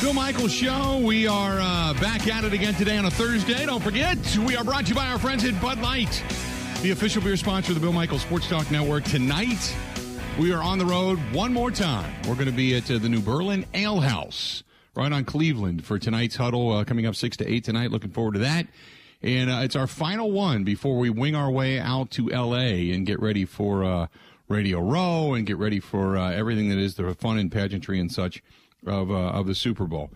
Bill Michaels Show. We are uh, back at it again today on a Thursday. Don't forget, we are brought to you by our friends at Bud Light, the official beer sponsor of the Bill Michaels Sports Talk Network. Tonight, we are on the road one more time. We're going to be at uh, the New Berlin Ale House right on Cleveland for tonight's huddle uh, coming up 6 to 8 tonight. Looking forward to that. And uh, it's our final one before we wing our way out to L.A. and get ready for uh, Radio Row and get ready for uh, everything that is the fun and pageantry and such of uh, of the Super Bowl.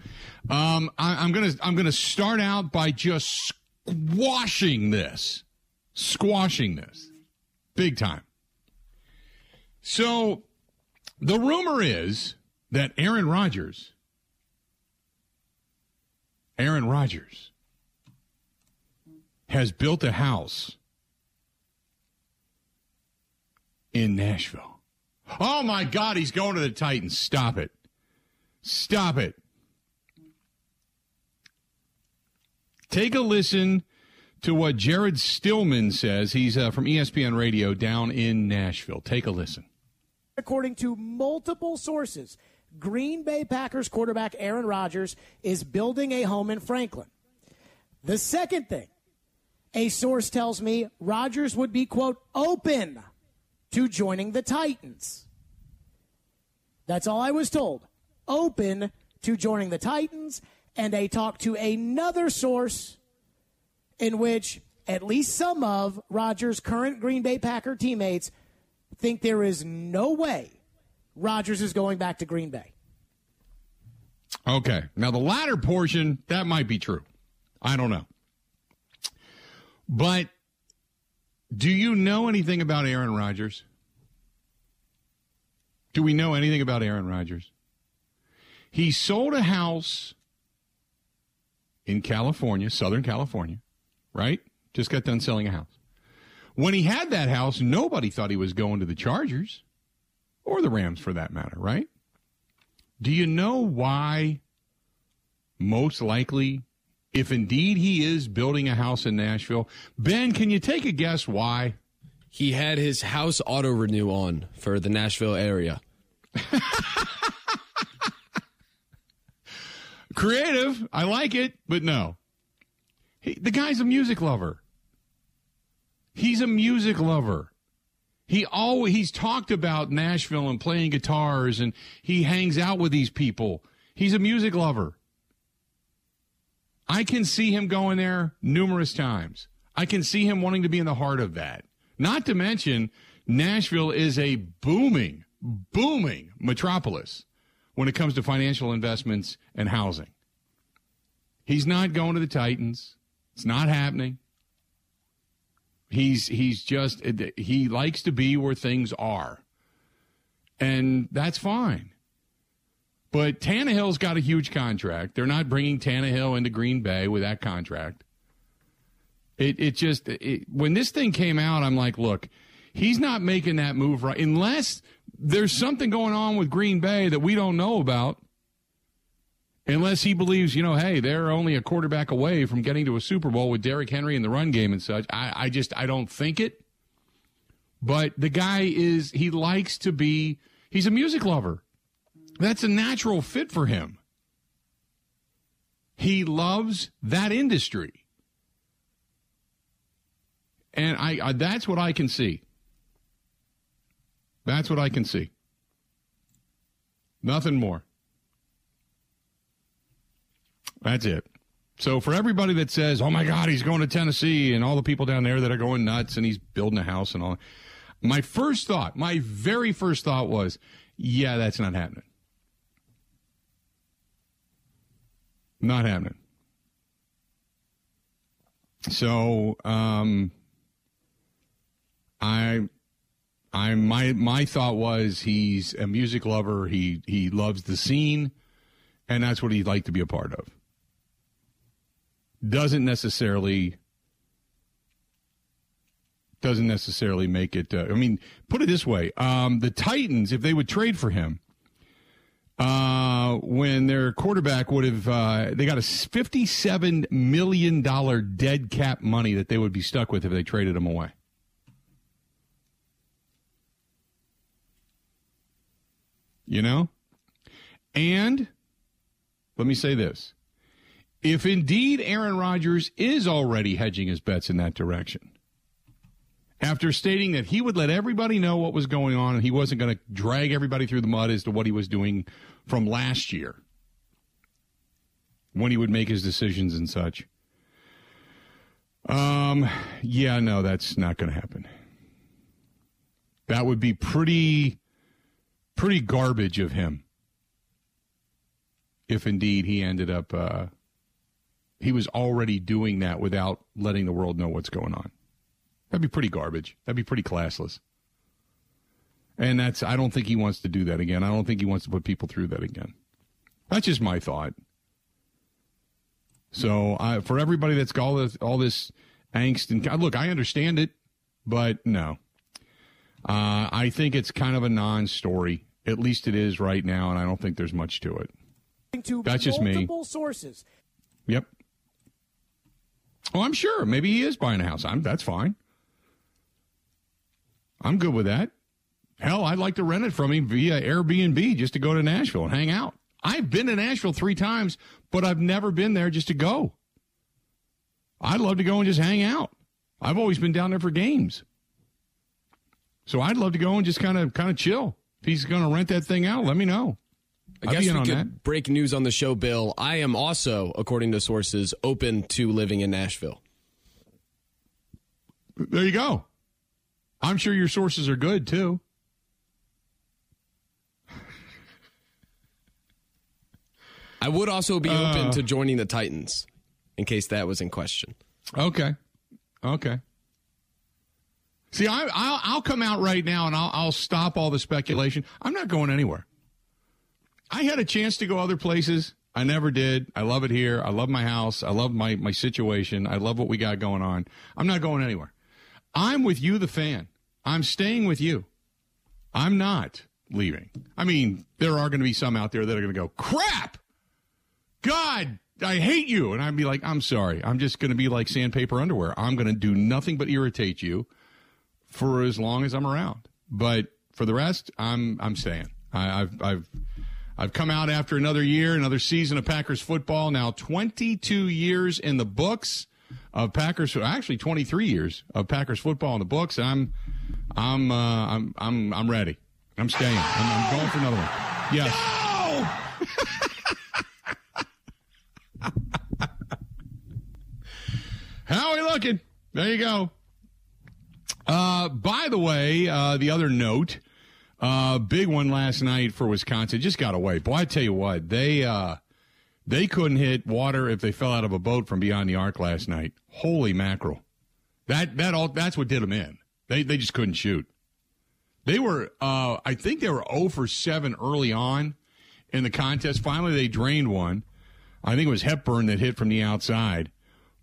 Um, I, I'm gonna I'm gonna start out by just squashing this, squashing this, big time. So, the rumor is that Aaron Rodgers, Aaron Rodgers, has built a house in Nashville. Oh my God, he's going to the Titans. Stop it. Stop it. Take a listen to what Jared Stillman says. He's uh, from ESPN Radio down in Nashville. Take a listen. According to multiple sources, Green Bay Packers quarterback Aaron Rodgers is building a home in Franklin. The second thing, a source tells me Rodgers would be, quote, open to joining the Titans. That's all I was told open to joining the Titans, and I talked to another source in which at least some of Rodgers' current Green Bay Packer teammates think there is no way Rodgers is going back to Green Bay. Okay. Now, the latter portion, that might be true. I don't know. But do you know anything about Aaron Rodgers? Do we know anything about Aaron Rodgers? He sold a house in California, Southern California, right? Just got done selling a house. When he had that house, nobody thought he was going to the Chargers or the Rams for that matter, right? Do you know why most likely, if indeed he is building a house in Nashville? Ben, can you take a guess why? He had his house auto renew on for the Nashville area. Creative. I like it, but no. He, the guy's a music lover. He's a music lover. He always he's talked about Nashville and playing guitars and he hangs out with these people. He's a music lover. I can see him going there numerous times. I can see him wanting to be in the heart of that. Not to mention Nashville is a booming, booming metropolis when it comes to financial investments and housing. He's not going to the Titans. It's not happening. He's he's just he likes to be where things are. And that's fine. But Tannehill's got a huge contract. They're not bringing Tannehill into Green Bay with that contract. It it just it, when this thing came out, I'm like, look, he's not making that move right unless there's something going on with Green Bay that we don't know about. Unless he believes, you know, hey, they're only a quarterback away from getting to a Super Bowl with Derrick Henry in the run game and such. I, I just I don't think it. But the guy is he likes to be he's a music lover. That's a natural fit for him. He loves that industry. And I, I that's what I can see. That's what I can see. Nothing more. That's it. So for everybody that says, "Oh my God, he's going to Tennessee," and all the people down there that are going nuts, and he's building a house and all, my first thought, my very first thought was, "Yeah, that's not happening. Not happening." So, um, I I my my thought was he's a music lover. He he loves the scene, and that's what he'd like to be a part of. Doesn't necessarily doesn't necessarily make it. Uh, I mean, put it this way: um, the Titans, if they would trade for him, uh, when their quarterback would have, uh, they got a fifty-seven million dollar dead cap money that they would be stuck with if they traded him away. You know? And let me say this if indeed Aaron Rodgers is already hedging his bets in that direction, after stating that he would let everybody know what was going on and he wasn't going to drag everybody through the mud as to what he was doing from last year when he would make his decisions and such. Um, yeah, no, that's not going to happen. That would be pretty, pretty garbage of him if indeed he ended up, uh, he was already doing that without letting the world know what's going on. That'd be pretty garbage. That'd be pretty classless. And that's, I don't think he wants to do that again. I don't think he wants to put people through that again. That's just my thought. So I, for everybody that's got all this, all this angst and look, I understand it, but no. Uh, I think it's kind of a non-story. At least it is right now, and I don't think there's much to it. That's just me. multiple sources. Yep. Oh, I'm sure. Maybe he is buying a house. I'm. That's fine. I'm good with that. Hell, I'd like to rent it from him via Airbnb just to go to Nashville and hang out. I've been to Nashville three times, but I've never been there just to go. I'd love to go and just hang out. I've always been down there for games. So I'd love to go and just kind of kind of chill. If he's going to rent that thing out, let me know. I guess we could that. break news on the show, Bill. I am also, according to sources, open to living in Nashville. There you go. I'm sure your sources are good too. I would also be Uh. open to joining the Titans, in case that was in question. Okay. Okay. See, I, I'll, I'll come out right now and I'll, I'll stop all the speculation. I'm not going anywhere. I had a chance to go other places. I never did. I love it here. I love my house. I love my, my situation. I love what we got going on. I'm not going anywhere. I'm with you, the fan. I'm staying with you. I'm not leaving. I mean, there are going to be some out there that are going to go, crap! God, I hate you. And I'd be like, I'm sorry. I'm just going to be like sandpaper underwear. I'm going to do nothing but irritate you for as long as I'm around. But for the rest, I'm I'm staying. I, I've I've I've come out after another year, another season of Packers football. Now 22 years in the books of Packers. Actually, 23 years of Packers football in the books. I'm I'm uh, I'm I'm I'm ready. I'm staying. I'm, I'm going for another one. Yes. How are we looking? There you go. Uh, by the way, uh, the other note, uh, big one last night for Wisconsin just got away. Boy, I tell you what, they uh, they couldn't hit water if they fell out of a boat from beyond the arc last night. Holy mackerel! That that all that's what did them in. They they just couldn't shoot. They were, uh, I think they were 0 for 7 early on in the contest. Finally, they drained one. I think it was Hepburn that hit from the outside,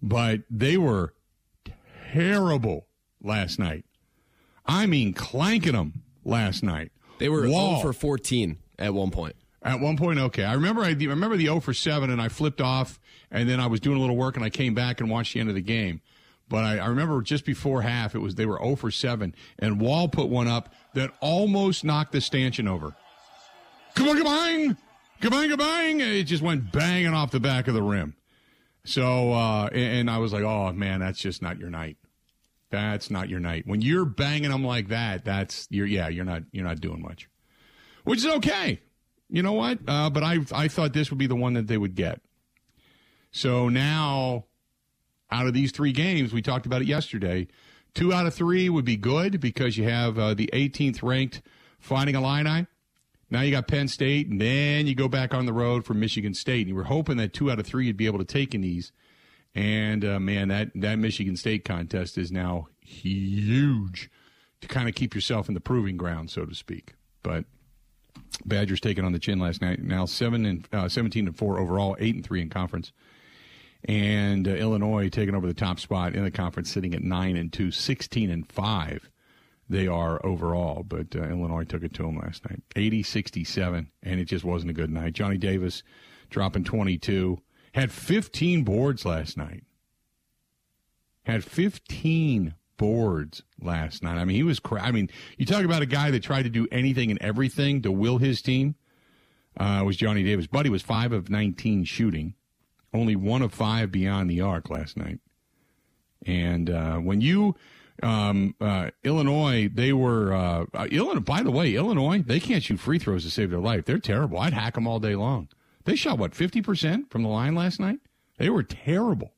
but they were terrible last night. I mean, clanking them last night. They were Wall. 0 for 14 at one point. At one point, okay. I remember I, I remember the 0 for 7, and I flipped off, and then I was doing a little work, and I came back and watched the end of the game. But I, I remember just before half, it was they were 0 for 7, and Wahl put one up that almost knocked the stanchion over. Come on, kabang! Kabang, kabang! It just went banging off the back of the rim. So, uh, and I was like, oh man, that's just not your night. That's not your night. When you're banging them like that, that's you're yeah, you're not you're not doing much, which is okay. You know what? Uh, but I I thought this would be the one that they would get. So now, out of these three games, we talked about it yesterday. Two out of three would be good because you have uh, the 18th ranked Fighting Illini. Now you got Penn State, and then you go back on the road for Michigan State. And you were hoping that two out of three you'd be able to take in these. And uh, man, that that Michigan State contest is now huge to kind of keep yourself in the proving ground, so to speak. But Badgers taking on the chin last night. Now seven and uh, seventeen and four overall, eight and three in conference. And uh, Illinois taking over the top spot in the conference, sitting at nine and two, 16 and five. They are overall, but uh, Illinois took it to them last night, 80-67, and it just wasn't a good night. Johnny Davis dropping 22, had 15 boards last night. Had 15 boards last night. I mean, he was. Cra- I mean, you talk about a guy that tried to do anything and everything to will his team. uh, was Johnny Davis. Buddy was five of 19 shooting, only one of five beyond the arc last night. And uh, when you um, uh, Illinois, they were uh, uh, Illinois. By the way, Illinois, they can't shoot free throws to save their life. They're terrible. I'd hack them all day long. They shot what fifty percent from the line last night. They were terrible.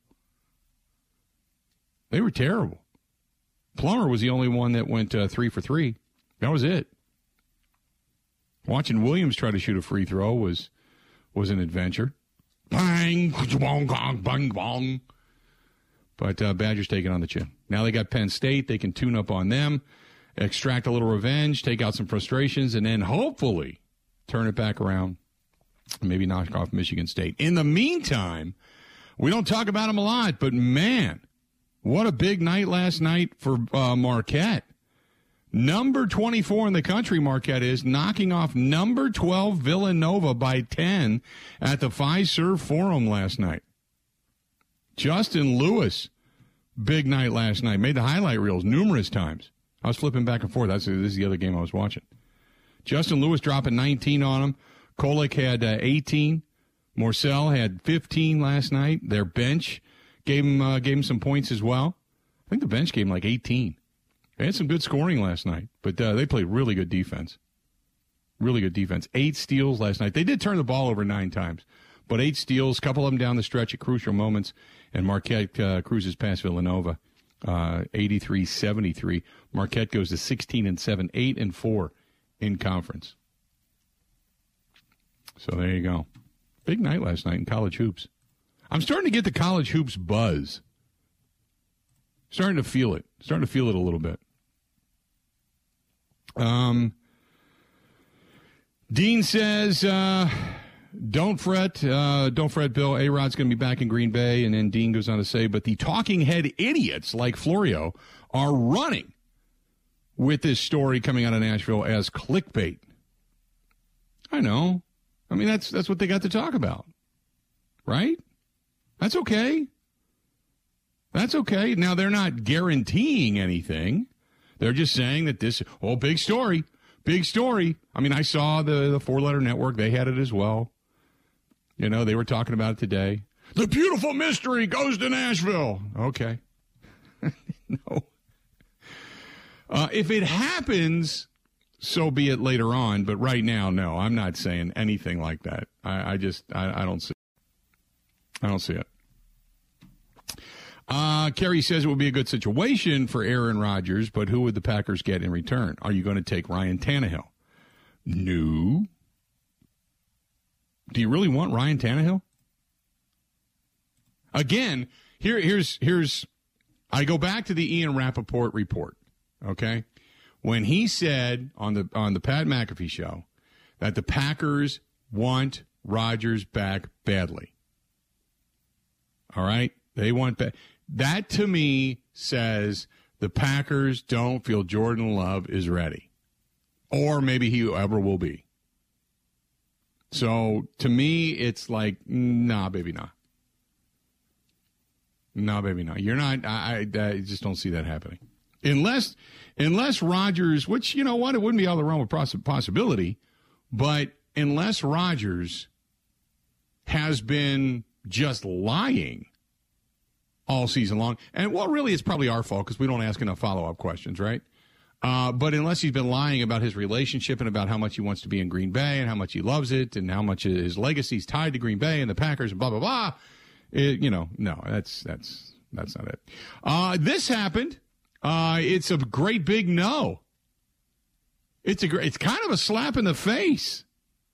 They were terrible. Plummer was the only one that went uh, three for three. That was it. Watching Williams try to shoot a free throw was was an adventure. Bang, bong, bong, bang, bong. But uh, Badgers taking on the chin. Now they got Penn State. They can tune up on them, extract a little revenge, take out some frustrations, and then hopefully turn it back around. Maybe knock off Michigan State. In the meantime, we don't talk about them a lot, but man, what a big night last night for uh, Marquette. Number 24 in the country, Marquette is knocking off number 12 Villanova by 10 at the Fiserv Forum last night. Justin Lewis, big night last night, made the highlight reels numerous times. I was flipping back and forth. That's this is the other game I was watching. Justin Lewis dropping 19 on him. Kolek had uh, 18. Morsell had 15 last night. Their bench gave him uh, gave him some points as well. I think the bench gave him like 18. They had some good scoring last night, but uh, they played really good defense. Really good defense. Eight steals last night. They did turn the ball over nine times, but eight steals, couple of them down the stretch at crucial moments, and Marquette uh, cruises past Villanova, uh, 83-73. Marquette goes to 16 and 7, 8 and 4 in conference. So there you go. Big night last night in college hoops. I'm starting to get the college hoops buzz. Starting to feel it. Starting to feel it a little bit. Um, Dean says, uh, "Don't fret, uh, don't fret, Bill. A Rod's going to be back in Green Bay." And then Dean goes on to say, "But the talking head idiots like Florio are running with this story coming out of Nashville as clickbait." I know. I mean, that's that's what they got to talk about, right? That's okay. That's okay. Now they're not guaranteeing anything. They're just saying that this oh big story, big story. I mean, I saw the the four letter network. They had it as well. You know, they were talking about it today. The beautiful mystery goes to Nashville. Okay. no. Uh, if it happens, so be it later on. But right now, no, I'm not saying anything like that. I, I just I, I don't see. I don't see it. Uh, Kerry says it would be a good situation for Aaron Rodgers, but who would the Packers get in return? Are you going to take Ryan Tannehill? No. Do you really want Ryan Tannehill? Again, here, here's here's I go back to the Ian Rapoport report. Okay, when he said on the on the Pat McAfee show that the Packers want Rodgers back badly. All right, they want that. That to me says the Packers don't feel Jordan Love is ready, or maybe he ever will be. So to me, it's like, nah, baby, nah. Nah, baby, nah. You're not. I, I, I just don't see that happening, unless unless Rodgers, which you know what, it wouldn't be out of the realm of possibility, but unless Rodgers has been just lying all season long. And well, really, it's probably our fault because we don't ask enough follow up questions, right? Uh, but unless he's been lying about his relationship and about how much he wants to be in Green Bay and how much he loves it and how much his legacy is tied to Green Bay and the Packers and blah blah blah, it, you know, no, that's that's that's not it. Uh, this happened. Uh, it's a great big no. It's a great, it's kind of a slap in the face.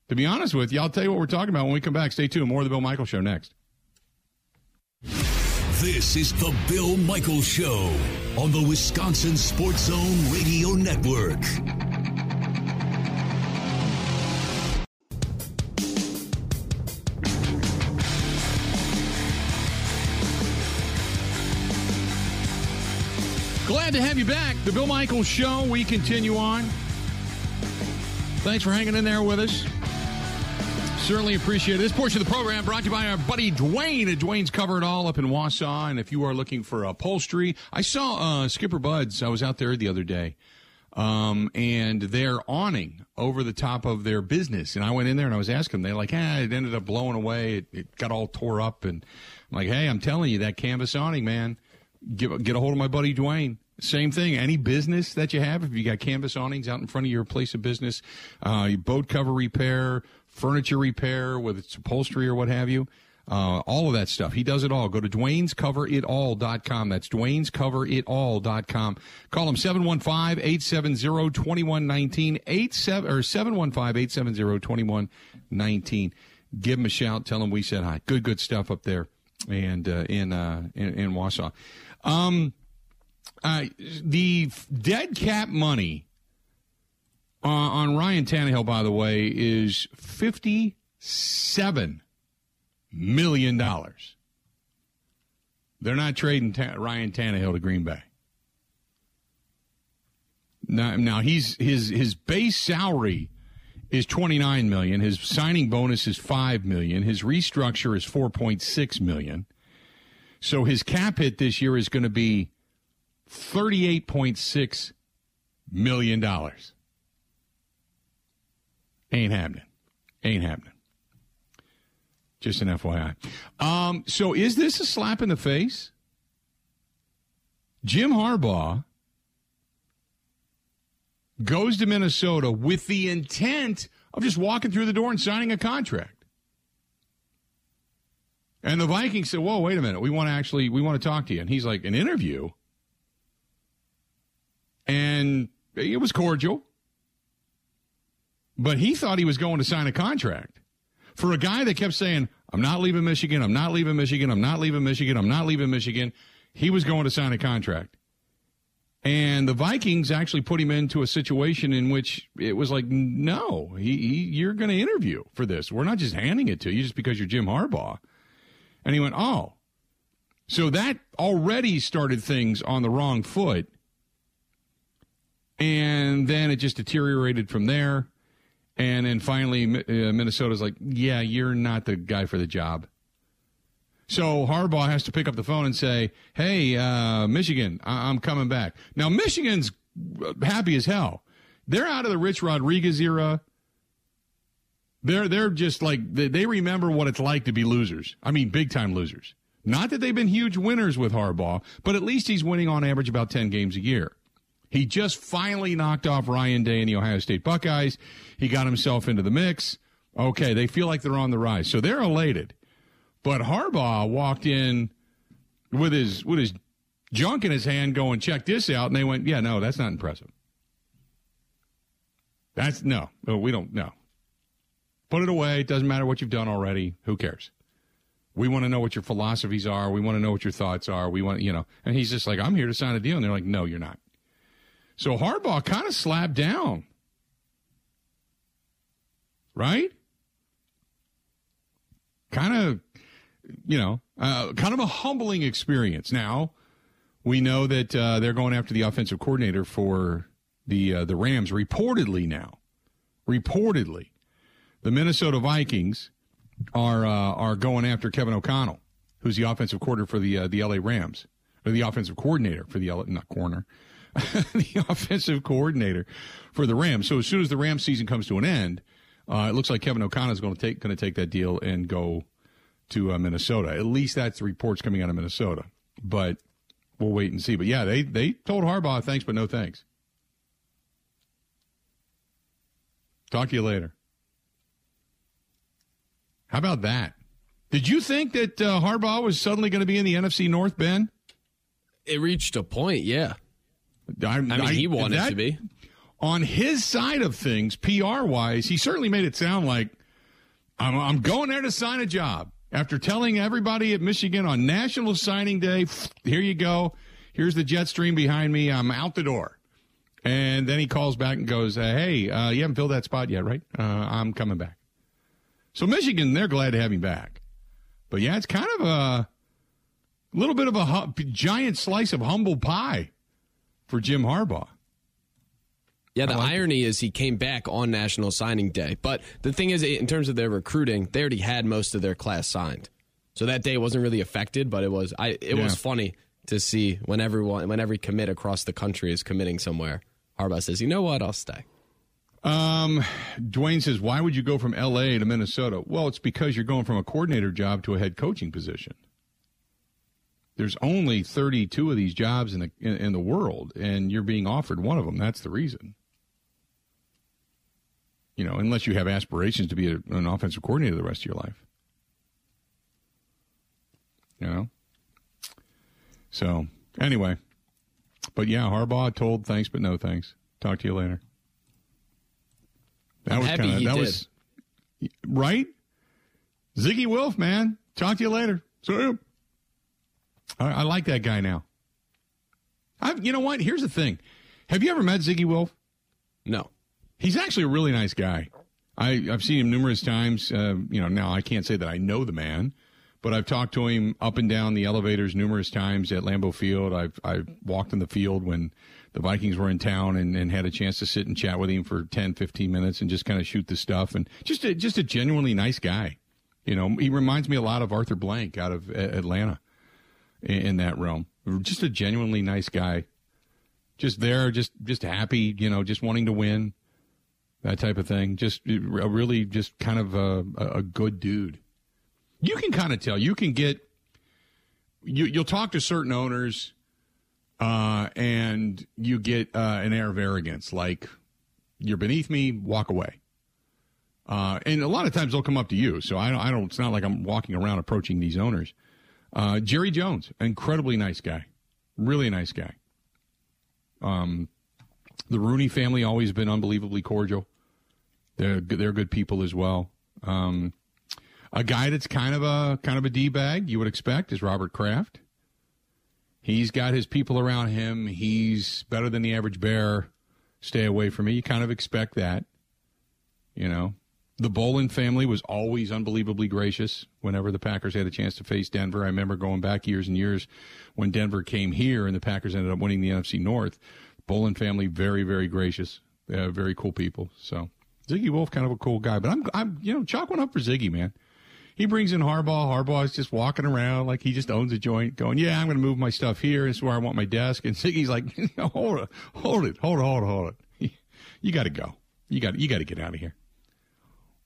To be honest with you, I'll tell you what we're talking about when we come back. Stay tuned. More of the Bill Michael Show next. This is the Bill Michaels Show on the Wisconsin Sports Zone Radio Network. Glad to have you back. The Bill Michaels Show. We continue on. Thanks for hanging in there with us. Certainly appreciate it. This portion of the program brought to you by our buddy Dwayne. Dwayne's Cover It All up in Wausau. And if you are looking for upholstery, I saw uh, Skipper Buds. I was out there the other day. um, and they're awning over the top of their business. And I went in there and I was asking them. They're like, "Ah, it ended up blowing away. It, it got all tore up." And I'm like, "Hey, I'm telling you, that canvas awning, man. Get get a hold of my buddy Dwayne." Same thing. Any business that you have, if you got canvas awnings out in front of your place of business, uh, boat cover repair, furniture repair, whether it's upholstery or what have you, uh, all of that stuff. He does it all. Go to Dwayne'sCoverItAll.com. That's Dwayne'sCoverItAll.com. Call him 715-870-2119, 87, or 715-870-2119. Give him a shout. Tell him we said hi. Good, good stuff up there and uh, in, uh, in, in Wausau. Um, uh, the dead cap money uh, on Ryan Tannehill, by the way, is fifty-seven million dollars. They're not trading Ta- Ryan Tannehill to Green Bay. Now, now he's his his base salary is 29 million. His signing bonus is 5 million. His restructure is 4.6 million. So his cap hit this year is going to be 38.6 million dollars. Ain't happening. Ain't happening. Just an FYI. Um, so is this a slap in the face? Jim Harbaugh goes to Minnesota with the intent of just walking through the door and signing a contract. And the Vikings said, Whoa, wait a minute. We want to actually we want to talk to you. And he's like, an interview? And it was cordial. But he thought he was going to sign a contract. For a guy that kept saying, I'm not leaving Michigan, I'm not leaving Michigan, I'm not leaving Michigan, I'm not leaving Michigan, he was going to sign a contract. And the Vikings actually put him into a situation in which it was like, no, he, he, you're going to interview for this. We're not just handing it to you just because you're Jim Harbaugh. And he went, oh. So that already started things on the wrong foot. And then it just deteriorated from there. And then finally, uh, Minnesota's like, yeah, you're not the guy for the job. So Harbaugh has to pick up the phone and say, "Hey, uh, Michigan, I- am coming back." Now Michigan's happy as hell. They're out of the Rich Rodriguez era. They're they're just like they, they remember what it's like to be losers. I mean, big time losers. Not that they've been huge winners with Harbaugh, but at least he's winning on average about ten games a year. He just finally knocked off Ryan Day and the Ohio State Buckeyes. He got himself into the mix. Okay, they feel like they're on the rise, so they're elated. But Harbaugh walked in with his with his junk in his hand, going, "Check this out," and they went, "Yeah, no, that's not impressive. That's no, we don't know. Put it away. It doesn't matter what you've done already. Who cares? We want to know what your philosophies are. We want to know what your thoughts are. We want, you know." And he's just like, "I'm here to sign a deal," and they're like, "No, you're not." So Harbaugh kind of slapped down, right? Kind of you know, uh, kind of a humbling experience. Now, we know that uh, they're going after the offensive coordinator for the uh, the Rams. Reportedly, now, reportedly, the Minnesota Vikings are uh, are going after Kevin O'Connell, who's the offensive coordinator for the uh, the LA Rams, or the offensive coordinator for the L- not corner, the offensive coordinator for the Rams. So as soon as the Rams season comes to an end, uh, it looks like Kevin O'Connell is going to take going to take that deal and go to uh, Minnesota. At least that's the reports coming out of Minnesota. But we'll wait and see. But yeah, they they told Harbaugh thanks, but no thanks. Talk to you later. How about that? Did you think that uh, Harbaugh was suddenly going to be in the NFC North, Ben? It reached a point, yeah. I, I mean, I, he wanted that, to be. On his side of things, PR wise, he certainly made it sound like I'm, I'm going there to sign a job. After telling everybody at Michigan on National Signing Day, here you go. Here's the jet stream behind me. I'm out the door. And then he calls back and goes, uh, Hey, uh, you haven't filled that spot yet, right? Uh, I'm coming back. So Michigan, they're glad to have him back. But yeah, it's kind of a little bit of a hu- giant slice of humble pie for Jim Harbaugh. Yeah, the like irony it. is he came back on National Signing Day. But the thing is, in terms of their recruiting, they already had most of their class signed, so that day wasn't really affected. But it was, I, it yeah. was funny to see when everyone, when every commit across the country is committing somewhere. Harbaugh says, "You know what? I'll stay." Um, Dwayne says, "Why would you go from L.A. to Minnesota?" Well, it's because you're going from a coordinator job to a head coaching position. There's only 32 of these jobs in the in, in the world, and you're being offered one of them. That's the reason. You know, unless you have aspirations to be a, an offensive coordinator the rest of your life. You know. So anyway, but yeah, Harbaugh told thanks but no thanks. Talk to you later. That I'm was kind of that did. was right. Zygi Wilf, man. Talk to you later. See you. I, I like that guy now. i you know what? Here's the thing. Have you ever met Zygi Wilf? No. He's actually a really nice guy. I, I've seen him numerous times. Uh, you know, now I can't say that I know the man, but I've talked to him up and down the elevators numerous times at Lambeau Field. I've I've walked in the field when the Vikings were in town and, and had a chance to sit and chat with him for 10, 15 minutes and just kind of shoot the stuff. And just a, just a genuinely nice guy. You know, he reminds me a lot of Arthur Blank out of Atlanta in, that realm. Just a genuinely nice guy. Just there, just just happy, you know, just wanting to win, that type of thing. Just a really, just kind of a, a good dude. You can kind of tell. You can get. You, you'll talk to certain owners uh, and you get uh, an air of arrogance, like you're beneath me, walk away. Uh, and a lot of times they'll come up to you. So I don't, I don't. It's not like I'm walking around approaching these owners. Uh, Jerry Jones, incredibly nice guy, really nice guy. Um, the Rooney family always been unbelievably cordial. They're they're good people as well. Um, a guy that's kind of a kind of a d bag you would expect is Robert Kraft. He's got his people around him. He's better than the average bear. Stay away from me. You kind of expect that. You know, the Bowlen family was always unbelievably gracious whenever the Packers had a chance to face Denver. I remember going back years and years when Denver came here and the Packers ended up winning the NFC North. Bowlen family very very gracious. Uh, very cool people. So Zygi Wilf, kind of a cool guy, but I'm I'm you know chalk one up for Zygi, man he brings in Harbaugh. Harbaugh is just walking around like he just owns a joint, going, "Yeah, I'm going to move my stuff here. This is where I want my desk." And Zygi's like, "Hold it, hold it, hold it, hold it, hold it. You got to go. You got you got to get out of here."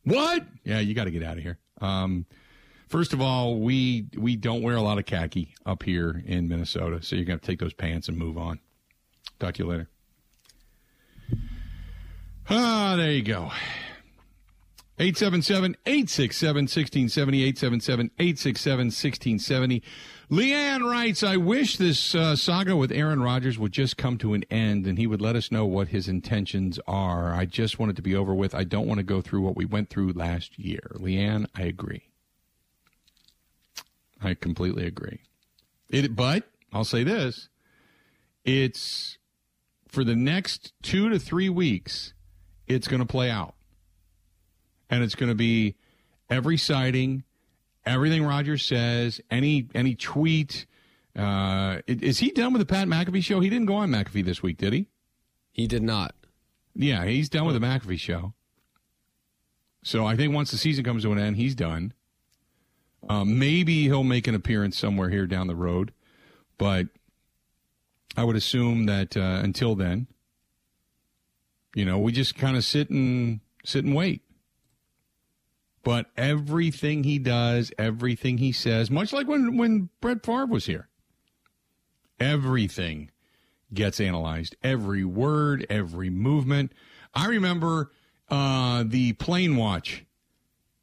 What? Yeah, you got to get out of here. Um, first of all, we we don't wear a lot of khaki up here in Minnesota, so you're to take those pants and move on. Talk to you later. Ah, there you go. 877 867 1670. 877 867 1670. Leanne writes, I wish this uh, saga with Aaron Rodgers would just come to an end and he would let us know what his intentions are. I just want it to be over with. I don't want to go through what we went through last year. Leanne, I agree. I completely agree. It, but I'll say this it's for the next two to three weeks, it's going to play out and it's going to be every sighting, everything Rodgers says, any any tweet. Uh, is he done with the Pat McAfee show? He didn't go on McAfee this week, did he? He did not. Yeah, he's done with the McAfee show. So I think once the season comes to an end, he's done. Um, maybe he'll make an appearance somewhere here down the road, but I would assume that uh, until then, you know, we just kind of sit and sit and wait. But everything he does, everything he says, much like when, when Brett Favre was here, everything gets analyzed. Every word, every movement. I remember uh, the plane watch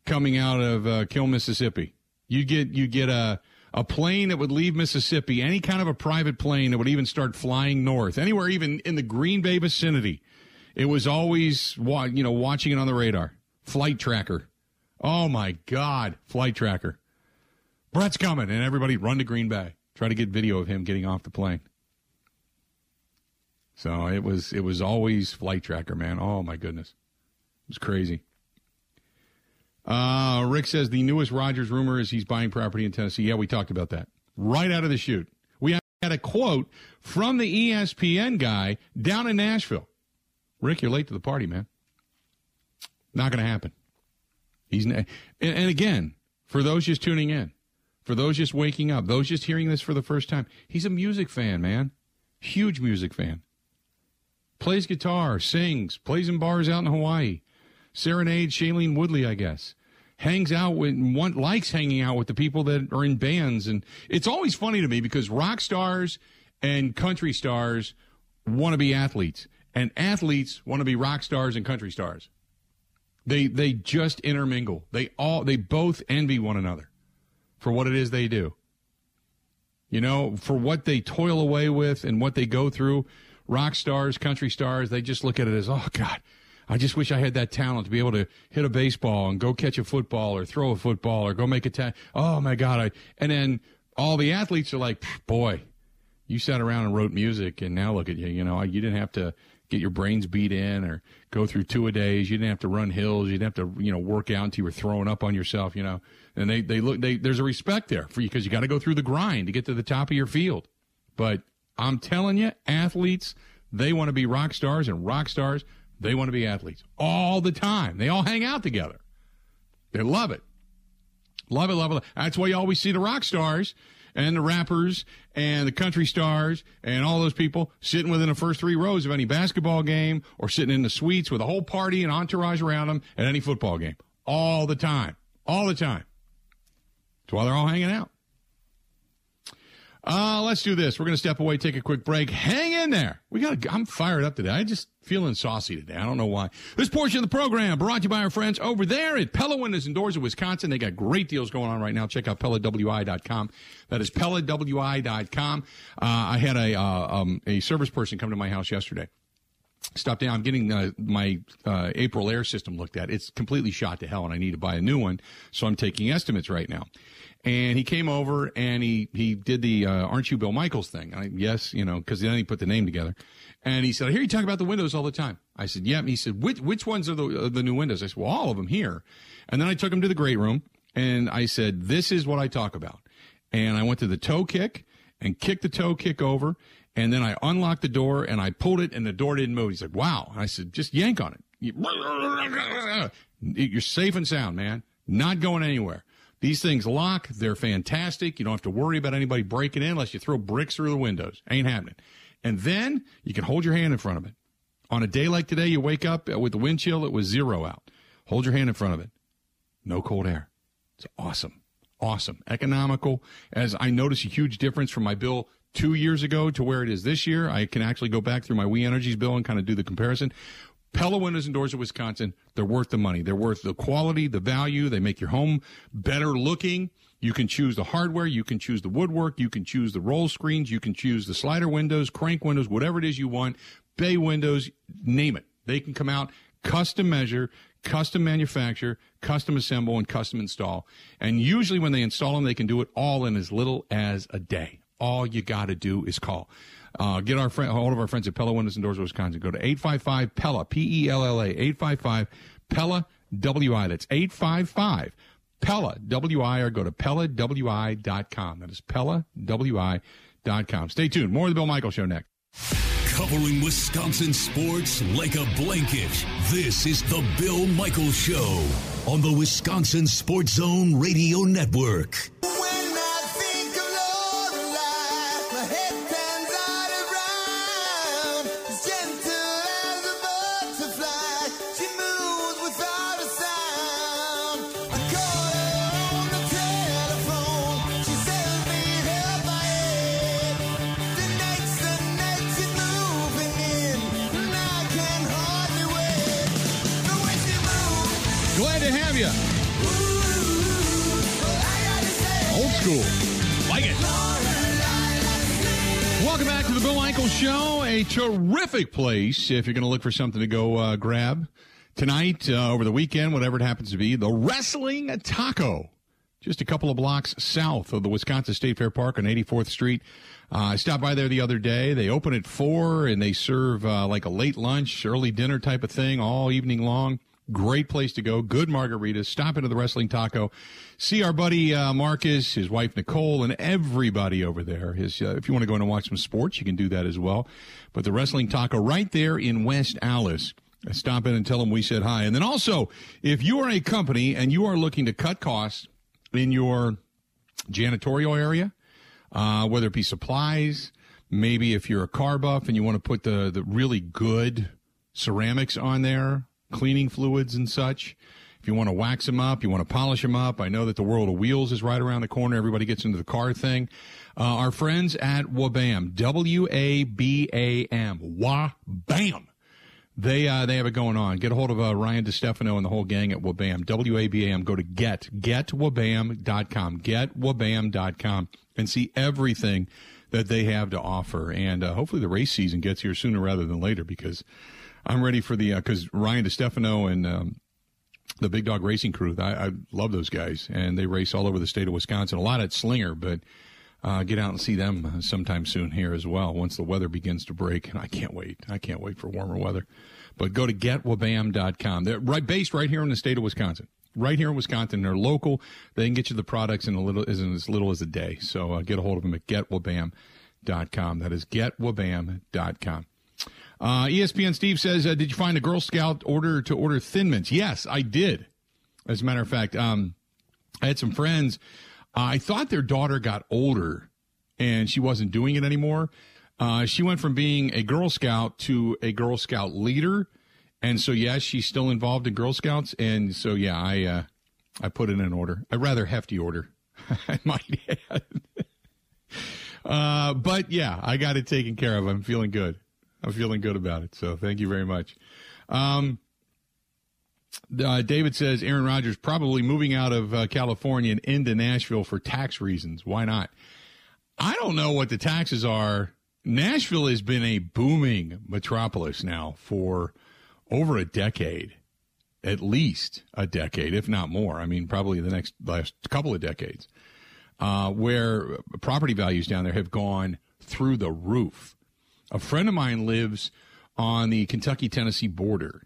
coming out of uh, Kiln, Mississippi. You get you get a a plane that would leave Mississippi, any kind of a private plane that would even start flying north, anywhere even in the Green Bay vicinity. It was always you know watching it on the radar, flight tracker. Oh my God, flight tracker. Brett's coming, and everybody run to Green Bay. Try to get video of him getting off the plane. So it was it was always flight tracker, man. Oh my goodness, it was crazy. Uh, Rick says the newest Rodgers rumor is he's buying property in Tennessee. Yeah, we talked about that right out of the chute. We had a quote from the ESPN guy down in Nashville. Rick, you're late to the party, man. Not going to happen. He's and, and again, for those just tuning in, for those just waking up, those just hearing this for the first time, he's a music fan, man. Huge music fan. plays guitar, sings, plays in bars out in Hawaii, serenades Shailene Woodley, I guess. Hangs out with one likes hanging out with the people that are in bands, and it's always funny to me because rock stars and country stars want to be athletes, and athletes want to be rock stars and country stars. They they just intermingle. They all they both envy one another for what it is they do. You know, for what they toil away with and what they go through. Rock stars, country stars, they just look at it as, oh God, I just wish I had that talent to be able to hit a baseball and go catch a football or throw a football or go make a ta- Oh my God. I, and then all the athletes are like, boy, you sat around and wrote music and now look at you. You know, you didn't have to get your brains beat in or go through two a days. You didn't have to run hills. You didn't have to, you know, work out until you were throwing up on yourself, you know. And they, they look, they, there's a respect there for you because you got to go through the grind to get to the top of your field. But I'm telling you, athletes, they want to be rock stars and rock stars, they want to be athletes all the time. They all hang out together. They love it. Love it, love it. That's why you always see the rock stars and the rappers and the country stars and all those people sitting within the first three rows of any basketball game or sitting in the suites with a whole party and entourage around them at any football game. All the time. All the time. That's why they're all hanging out. Uh, let's do this. We're going to step away, take a quick break. Hang in there. We got. I'm fired up today. I just feeling saucy today. I don't know why. This portion of the program brought to you by our friends over there at Pella Windows and Doors of Wisconsin. They got great deals going on right now. Check out PellaWI.com. That is PellaWI.com. Uh, I had a uh, um, a service person come to my house yesterday stopped down. I'm getting uh, my uh, Aprilaire system looked at. It's completely shot to hell, and I need to buy a new one. So I'm taking estimates right now. And he came over and he he did the uh, "Aren't you Bill Michaels" thing. I, yes, you know, because then he put the name together. And he said, "I hear you talk about the windows all the time." I said, "Yeah." He said, "Which which ones are the the new windows?" I said, "Well, all of them here." And then I took him to the great room and I said, "This is what I talk about." And I went to the toe kick and kicked the toe kick over and then I unlocked the door and I pulled it and the door didn't move. He's like, wow. And I said, just yank on it. You're safe and sound, man. Not going anywhere. These things lock. They're fantastic. You don't have to worry about anybody breaking in unless you throw bricks through the windows. Ain't happening. And then you can hold your hand in front of it. On a day like today, you wake up with the wind chill, it was zero out. Hold your hand in front of it. No cold air. It's awesome. Awesome. Economical. As I notice a huge difference from my bill two years ago to where it is this year. I can actually go back through my We Energies bill and kind of do the comparison. Pella Windows and Doors of Wisconsin, they're worth the money. They're worth the quality, the value. They make your home better looking. You can choose the hardware. You can choose the woodwork. You can choose the roll screens. You can choose the slider windows, crank windows, whatever it is you want. Bay windows, name it. They can come out, custom measure, custom manufacture, custom assemble, and custom install. And usually when they install them, they can do it all in as little as a day all you got to do is call. Uh, get our friend, hold of our friends at Pella Windows and Doors Wisconsin. Go to 855 Pella, P E L L A, 855 Pella WI. That's 855 Pella WI or go to PellaWI.com. That is PellaWI.com. Stay tuned. More of the Bill Michael Show next. Covering Wisconsin sports like a blanket. This is the Bill Michael Show on the Wisconsin Sports Zone Radio Network. Show. A terrific place if you're going to look for something to go uh, grab tonight, uh, over the weekend, whatever it happens to be. The Wrestling Taco. Just a couple of blocks south of the Wisconsin State Fair Park on 84th Street. Uh, I stopped by there the other day. They open at 4 and they serve uh, like a late lunch, early dinner type of thing all evening long. Great place to go. Good margaritas. Stop into the Wrestling Taco. See our buddy uh, Marcus, his wife Nicole, and everybody over there. His, uh, if you want to go in and watch some sports, you can do that as well. But the Wrestling Taco right there in West Allis. Stop in and tell them we said hi. And then also, if you are a company and you are looking to cut costs in your janitorial area, uh, whether it be supplies, maybe if you're a car buff and you want to put the, the really good ceramics on there, cleaning fluids and such. If you want to wax them up, you want to polish them up. I know that the world of wheels is right around the corner. Everybody gets into the car thing. Uh, our friends at Wabam, W A B A M, Wabam. They uh, they have it going on. Get a hold of uh, Ryan DeStefano and the whole gang at Wabam, W A B A M. Go to get getwabam.com, getwabam.com, and see everything that they have to offer. And uh, hopefully the race season gets here sooner rather than later because I'm ready for the because uh, Ryan DeStefano and um, the Big Dog Racing Crew. I, I, love those guys, and they race all over the state of Wisconsin. A lot at Slinger, but uh, get out and see them sometime soon here as well. Once the weather begins to break, and I can't wait. I can't wait for warmer weather. But go to getwabam.com. They're right based right here in the state of Wisconsin. Right here in Wisconsin, they're local. They can get you the products in a little, in as little as a day. So uh, get a hold of them at getwabam.com. That is getwabam.com. Uh, ESPN Steve says, uh, "Did you find a Girl Scout order to order Thin Mints?" Yes, I did. As a matter of fact, um, I had some friends. Uh, I thought their daughter got older and she wasn't doing it anymore. Uh, she went from being a Girl Scout to a Girl Scout leader, and so yes, she's still involved in Girl Scouts. And so yeah, I uh, I put in an order, a rather hefty order, I might add. Uh, but yeah, I got it taken care of. I'm feeling good. I'm feeling good about it. So thank you very much. Um, uh, David says Aaron Rodgers probably moving out of uh, California and into Nashville for tax reasons. Why not? I don't know what the taxes are. Nashville has been a booming metropolis now for over a decade, at least a decade, if not more. I mean, probably the next last couple of decades, uh, where property values down there have gone through the roof. A friend of mine lives on the Kentucky Tennessee border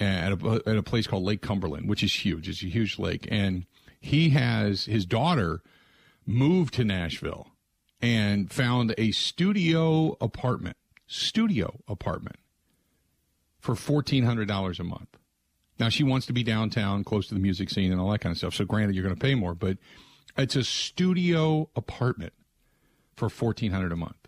at a, at a place called Lake Cumberland, which is huge. It's a huge lake. And he has his daughter moved to Nashville and found a studio apartment, studio apartment for $1,400 a month. Now, she wants to be downtown, close to the music scene and all that kind of stuff. So, granted, you're going to pay more, but it's a studio apartment for $1,400 a month.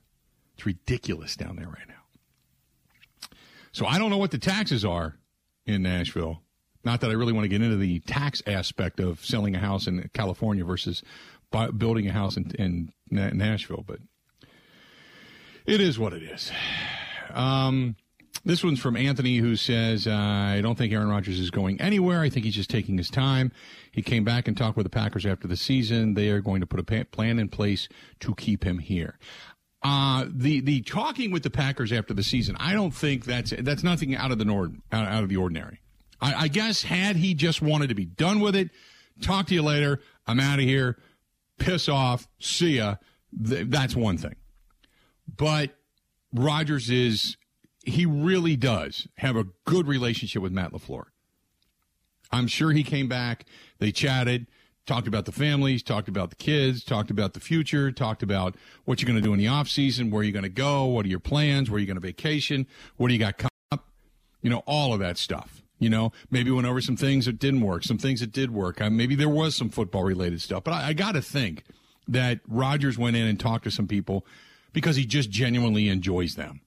It's ridiculous down there right now. So I don't know what the taxes are in Nashville. Not that I really want to get into the tax aspect of selling a house in California versus building a house in, in Nashville, but it is what it is. Um, this one's from Anthony, who says, uh, I don't think Aaron Rodgers is going anywhere. I think he's just taking his time. He came back and talked with the Packers after the season. They are going to put a plan in place to keep him here. Uh, the the talking with the Packers after the season, I don't think that's that's nothing out of the nord out, out of the ordinary. I, I guess had he just wanted to be done with it, talk to you later. I'm out of here. Piss off. See ya. Th- that's one thing. But Rodgers is he really does have a good relationship with Matt LaFleur. I'm sure he came back. They chatted talked about the families, talked about the kids, talked about the future, talked about what you're going to do in the off season, where you're going to go, what are your plans, where you're going to vacation, what do you got coming up, you know, all of that stuff. You know, maybe went over some things that didn't work, some things that did work. Uh, maybe there was some football related stuff, but I, I got to think that Rodgers went in and talked to some people because he just genuinely enjoys them.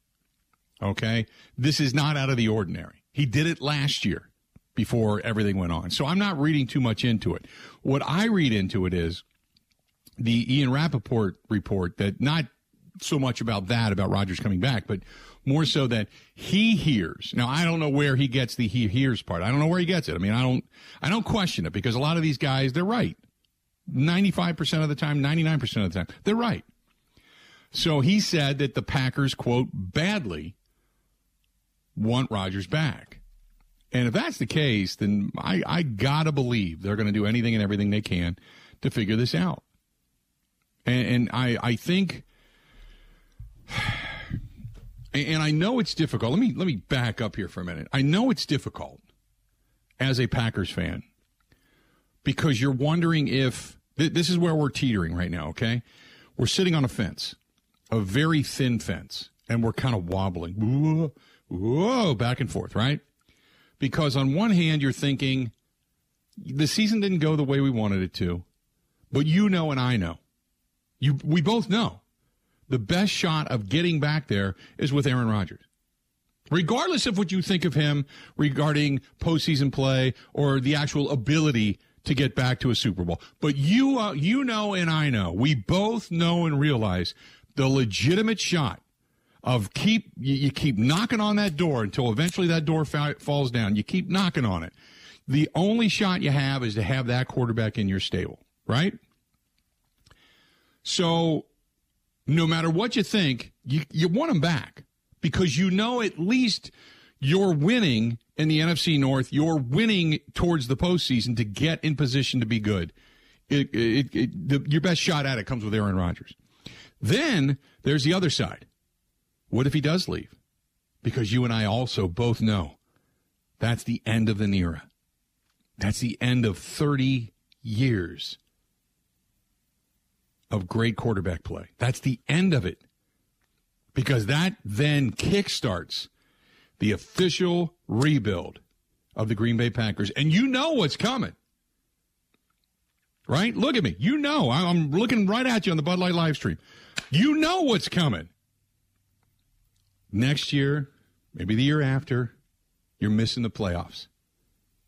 Okay, this is not out of the ordinary. He did it last year before everything went on. So I'm not reading too much into it. What I read into it is the Ian Rapoport report that not so much about that, about Rodgers coming back, but more so that he hears. Now, I don't know where he gets the he hears part. I don't know where he gets it. I mean, I don't, I don't question it because a lot of these guys, they're right. 95% of the time, 99% of the time, they're right. So he said that the Packers, quote, badly want Rodgers back. And if that's the case, then I, I gotta believe they're going to do anything and everything they can to figure this out. And, and I, I think, and I know it's difficult. Let me let me back up here for a minute. I know it's difficult as a Packers fan because you're wondering if th- this is where we're teetering right now. Okay, we're sitting on a fence, a very thin fence, and we're kind of wobbling, whoa, whoa, back and forth, right? Because on one hand you're thinking the season didn't go the way we wanted it to, but you know and I know. You we both know the best shot of getting back there is with Aaron Rodgers. Regardless of what you think of him regarding postseason play or the actual ability to get back to a Super Bowl. But you, uh, you know, and I know, we both know and realize the legitimate shot of keep you, you keep knocking on that door until eventually that door fa- falls down. You keep knocking on it. The only shot you have is to have that quarterback in your stable, right? So, no matter what you think, you you want him back because you know at least you're winning in the NFC North. You're winning towards the postseason to get in position to be good. It, it, it, the, your best shot at it comes with Aaron Rodgers. Then there's the other side. What if he does leave? Because you and I also both know that's the end of an era. That's the end of 30 years of great quarterback play. That's the end of it. Because that then kickstarts the official rebuild of the Green Bay Packers. And you know what's coming. Right? Look at me. You know. I'm looking right at you on the Bud Light live stream. You know what's coming. Next year, maybe the year after, you're missing the playoffs.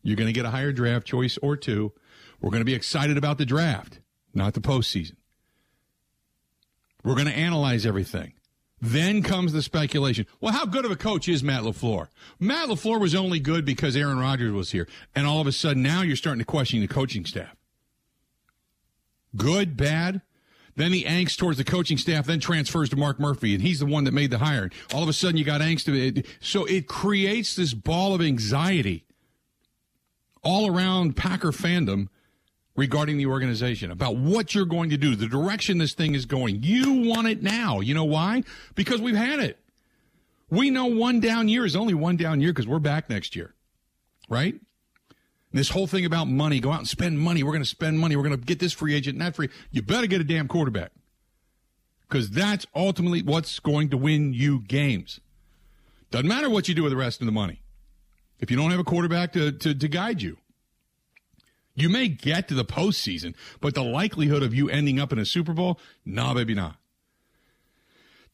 You're going to get a higher draft choice or two. We're going to be excited about the draft, not the postseason. We're going to analyze everything. Then comes the speculation. Well, how good of a coach is Matt LaFleur? Matt LaFleur was only good because Aaron Rodgers was here. And all of a sudden now you're starting to question the coaching staff. Good, bad. Then the angst towards the coaching staff then transfers to Mark Murphy, and he's the one that made the hire. All of a sudden, you got angst. It. So it creates this ball of anxiety all around Packer fandom regarding the organization, about what you're going to do, the direction this thing is going. You want it now. You know why? Because we've had it. We know one down year is only one down year because we're back next year, right? This whole thing about money, go out and spend money. We're going to spend money. We're going to get this free agent that free. You better get a damn quarterback because that's ultimately what's going to win you games. Doesn't matter what you do with the rest of the money. If you don't have a quarterback to, to, to guide you, you may get to the postseason, but the likelihood of you ending up in a Super Bowl, nah, baby, nah.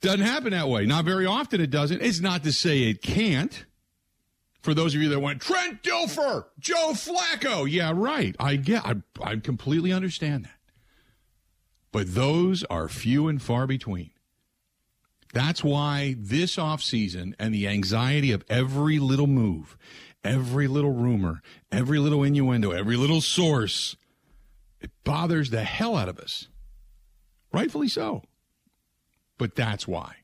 Doesn't happen that way. Not very often it doesn't. It's not to say it can't. For those of you that went, Trent Dilfer, Joe Flacco. Yeah, right. I get, I, I completely understand that. But those are few and far between. That's why this offseason and the anxiety of every little move every little rumor, every little innuendo, every little source. It bothers the hell out of us. Rightfully so. But that's why.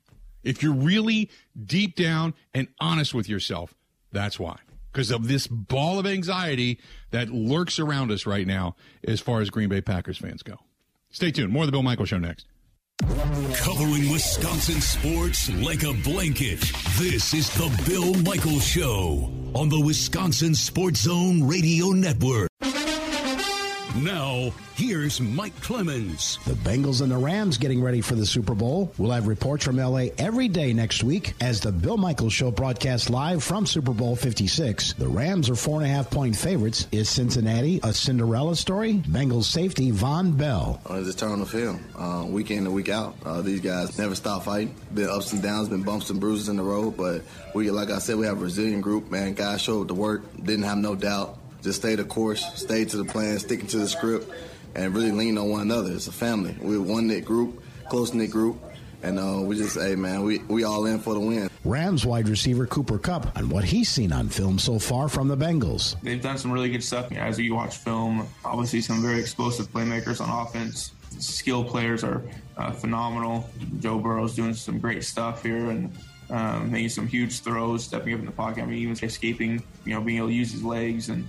If you're really deep down and honest with yourself, that's why. Because of this ball of anxiety that lurks around us right now as far as Green Bay Packers fans go. Stay tuned. More of the Bill Michaels Show next. Covering Wisconsin sports like a blanket. This is the Bill Michaels Show on the Wisconsin Sports Zone Radio Network. Now, here's Mike Clemens. The Bengals and the Rams getting ready for the Super Bowl. We'll have reports from LA every day next week as the Bill Michaels Show broadcasts live from Super Bowl 56. The Rams are four and a half point favorites. Is Cincinnati a Cinderella story? Bengals safety Vonn Bell. Uh, just turn on the film, uh, week in and week out. Uh, these guys never stop fighting. Been ups and downs, been bumps and bruises in the road, but we, like I said, we have a resilient group. Man, guys showed up to work, didn't have no doubt just stay the course, stay to the plan, sticking to the script, and really lean on one another. It's a family. We're one knit group, close knit group. And uh, we just, hey man, we, we all in for the win. Rams wide receiver Cooper Kupp on what he's seen on film so far from the Bengals. They've done some really good stuff. As you watch film, obviously some very explosive playmakers on offense. Skill players are uh, phenomenal. Joe Burrow's doing some great stuff here, and um, making some huge throws, stepping up in the pocket. I mean, even escaping, you know, being able to use his legs. And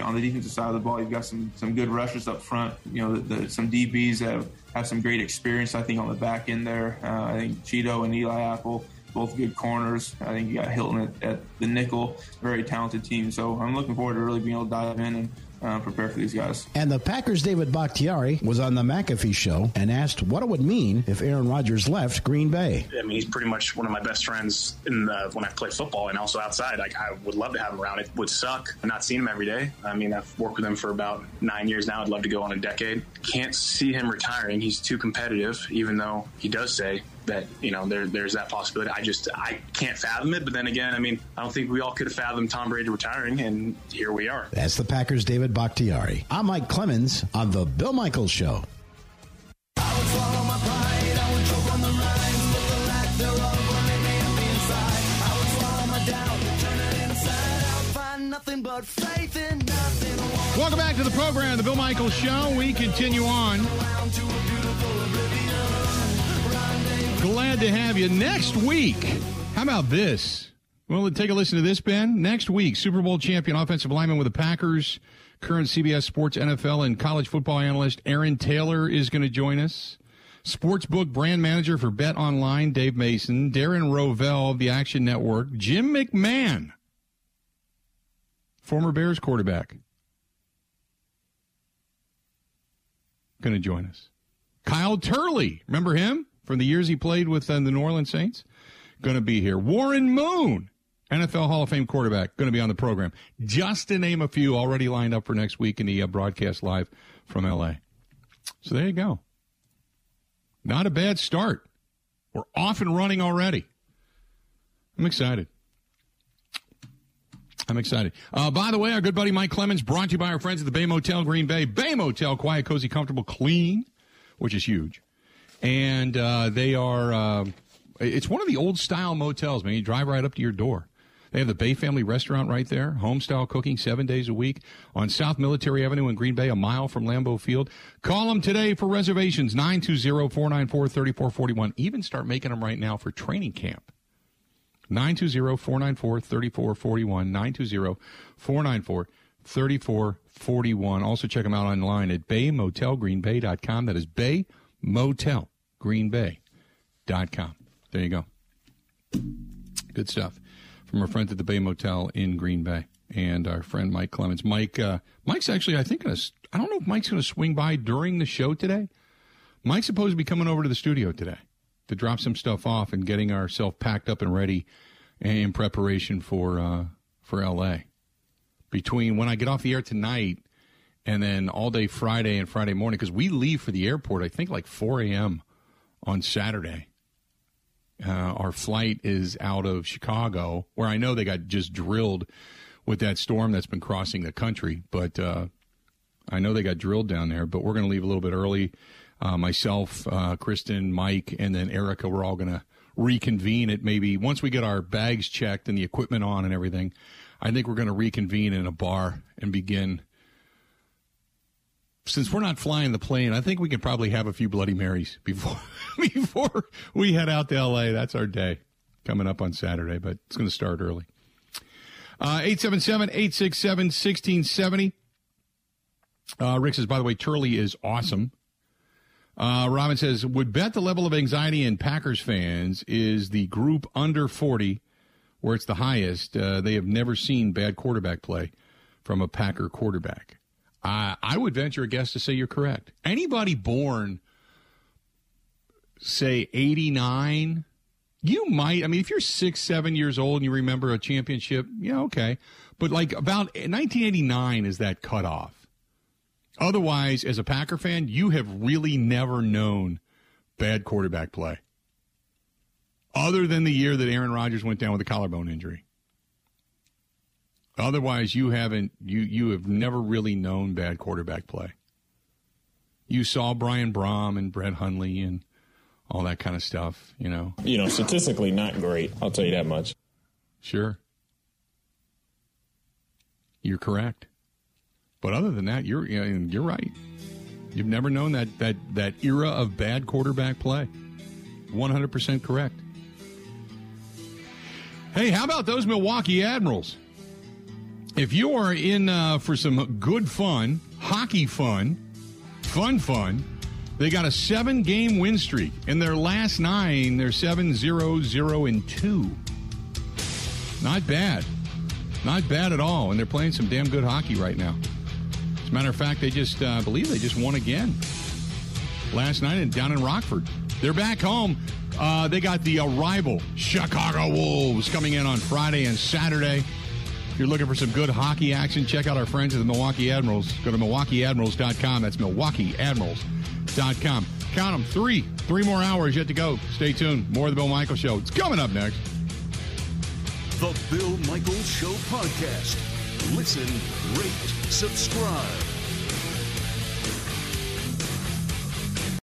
on the defensive side of the ball, you've got some some good rushers up front. You know, the, the, some DBs have have some great experience. I think on the back end there, uh, I think Chido and Eli Apple. Both good corners. I think you got Hilton at, at the nickel. Very talented team. So I'm looking forward to really being able to dive in and uh, prepare for these guys. And the Packers' David Bakhtiari was on the McAfee show and asked what it would mean if Aaron Rodgers left Green Bay. I mean, he's pretty much one of my best friends in the, when I play football and also outside. Like, I would love to have him around. It would suck not seeing him every day. I mean, I've worked with him for about nine years now. I'd love to go on a decade. Can't see him retiring. He's too competitive, even though he does say that you know there, there's that possibility. I just I can't fathom it. But then again, I mean, I don't think we all could have fathomed Tom Brady retiring, and here we are. That's the Packers' David Bakhtiari. I'm Mike Clemens on the Bill Michaels Show. Welcome back to the program, the Bill Michaels Show. We continue on. Glad to have you. Next week, how about this? Well, take a listen to this, Ben. Next week, Super Bowl champion offensive lineman with the Packers, current CBS Sports NFL and college football analyst Aaron Taylor is going to join us. Sportsbook brand manager for Bet Online, Dave Mason, Darren Rovell of the Action Network, Jim McMahon, former Bears quarterback, going to join us. Kyle Turley, remember him from the years he played with uh, the New Orleans Saints? Going to be here. Warren Moon, NFL Hall of Fame quarterback, going to be on the program. Just to name a few already lined up for next week in the uh, broadcast live from LA. So there you go. Not a bad start. We're off and running already. I'm excited. I'm excited. Uh, by the way, our good buddy Mike Clemens, brought to you by our friends at the Bay Motel Green Bay. Bay Motel, quiet, cozy, comfortable, clean, which is huge. And uh, they are, uh, it's one of the old style motels, man. You drive right up to your door. They have the Bay Family Restaurant right there, home style cooking seven days a week on South Military Avenue in Green Bay, a mile from Lambeau Field. Call them today for reservations, 920 494 3441. Even start making them right now for training camp. 920-494-3441, 920-494-3441. Also check them out online at baymotelgreenbay.com. That is baymotelgreenbay.com. There you go. Good stuff from our friends at the Bay Motel in Green Bay and our friend Mike Clements. Mike, uh, Mike's actually, I think, gonna, I don't know if Mike's going to swing by during the show today. Mike's supposed to be coming over to the studio today to drop some stuff off and getting ourselves packed up and ready in preparation for uh, for LA. Between when I get off the air tonight and then all day Friday and Friday morning, because we leave for the airport, I think like 4 a.m. on Saturday. Uh, our flight is out of Chicago, where I know they got just drilled with that storm that's been crossing the country, but uh, I know they got drilled down there. But we're going to leave a little bit early uh, myself, uh, Kristen, Mike, and then Erica, we're all going to reconvene at maybe once we get our bags checked and the equipment on and everything. I think we're going to reconvene in a bar and begin. Since we're not flying the plane, I think we can probably have a few Bloody Marys before before we head out to LA. That's our day coming up on Saturday, but it's going to start early. Uh, 877 867 1670. Uh, Rick says, by the way, Turley is awesome. Uh, Robin says, would bet the level of anxiety in Packers fans is the group under 40, where it's the highest. Uh, they have never seen bad quarterback play from a Packer quarterback. I, I would venture a guess to say you're correct. Anybody born, say, 89, you might. I mean, if you're six, seven years old and you remember a championship, yeah, okay. But like about 1989 is that cutoff. Otherwise, as a Packer fan, you have really never known bad quarterback play. Other than the year that Aaron Rodgers went down with a collarbone injury. Otherwise, you haven't you you have never really known bad quarterback play. You saw Brian Brohm and Brett Hundley and all that kind of stuff, you know. You know, statistically not great. I'll tell you that much. Sure. You're correct. But other than that, you're you're right. You've never known that that that era of bad quarterback play. 100% correct. Hey, how about those Milwaukee Admirals? If you are in uh, for some good fun, hockey fun, fun fun, they got a seven game win streak. In their last nine, they're 7 0 0 and 2. Not bad. Not bad at all. And they're playing some damn good hockey right now. As a matter of fact, they just, uh, believe they just won again last night and down in Rockford. They're back home. Uh, they got the arrival Chicago Wolves coming in on Friday and Saturday. You're looking for some good hockey action, check out our friends at the Milwaukee Admirals. Go to MilwaukeeAdmirals.com. That's MilwaukeeAdmirals.com. Count them. Three. Three more hours yet to go. Stay tuned. More of the Bill Michaels Show. It's coming up next. The Bill Michaels Show podcast. Listen, rate, subscribe.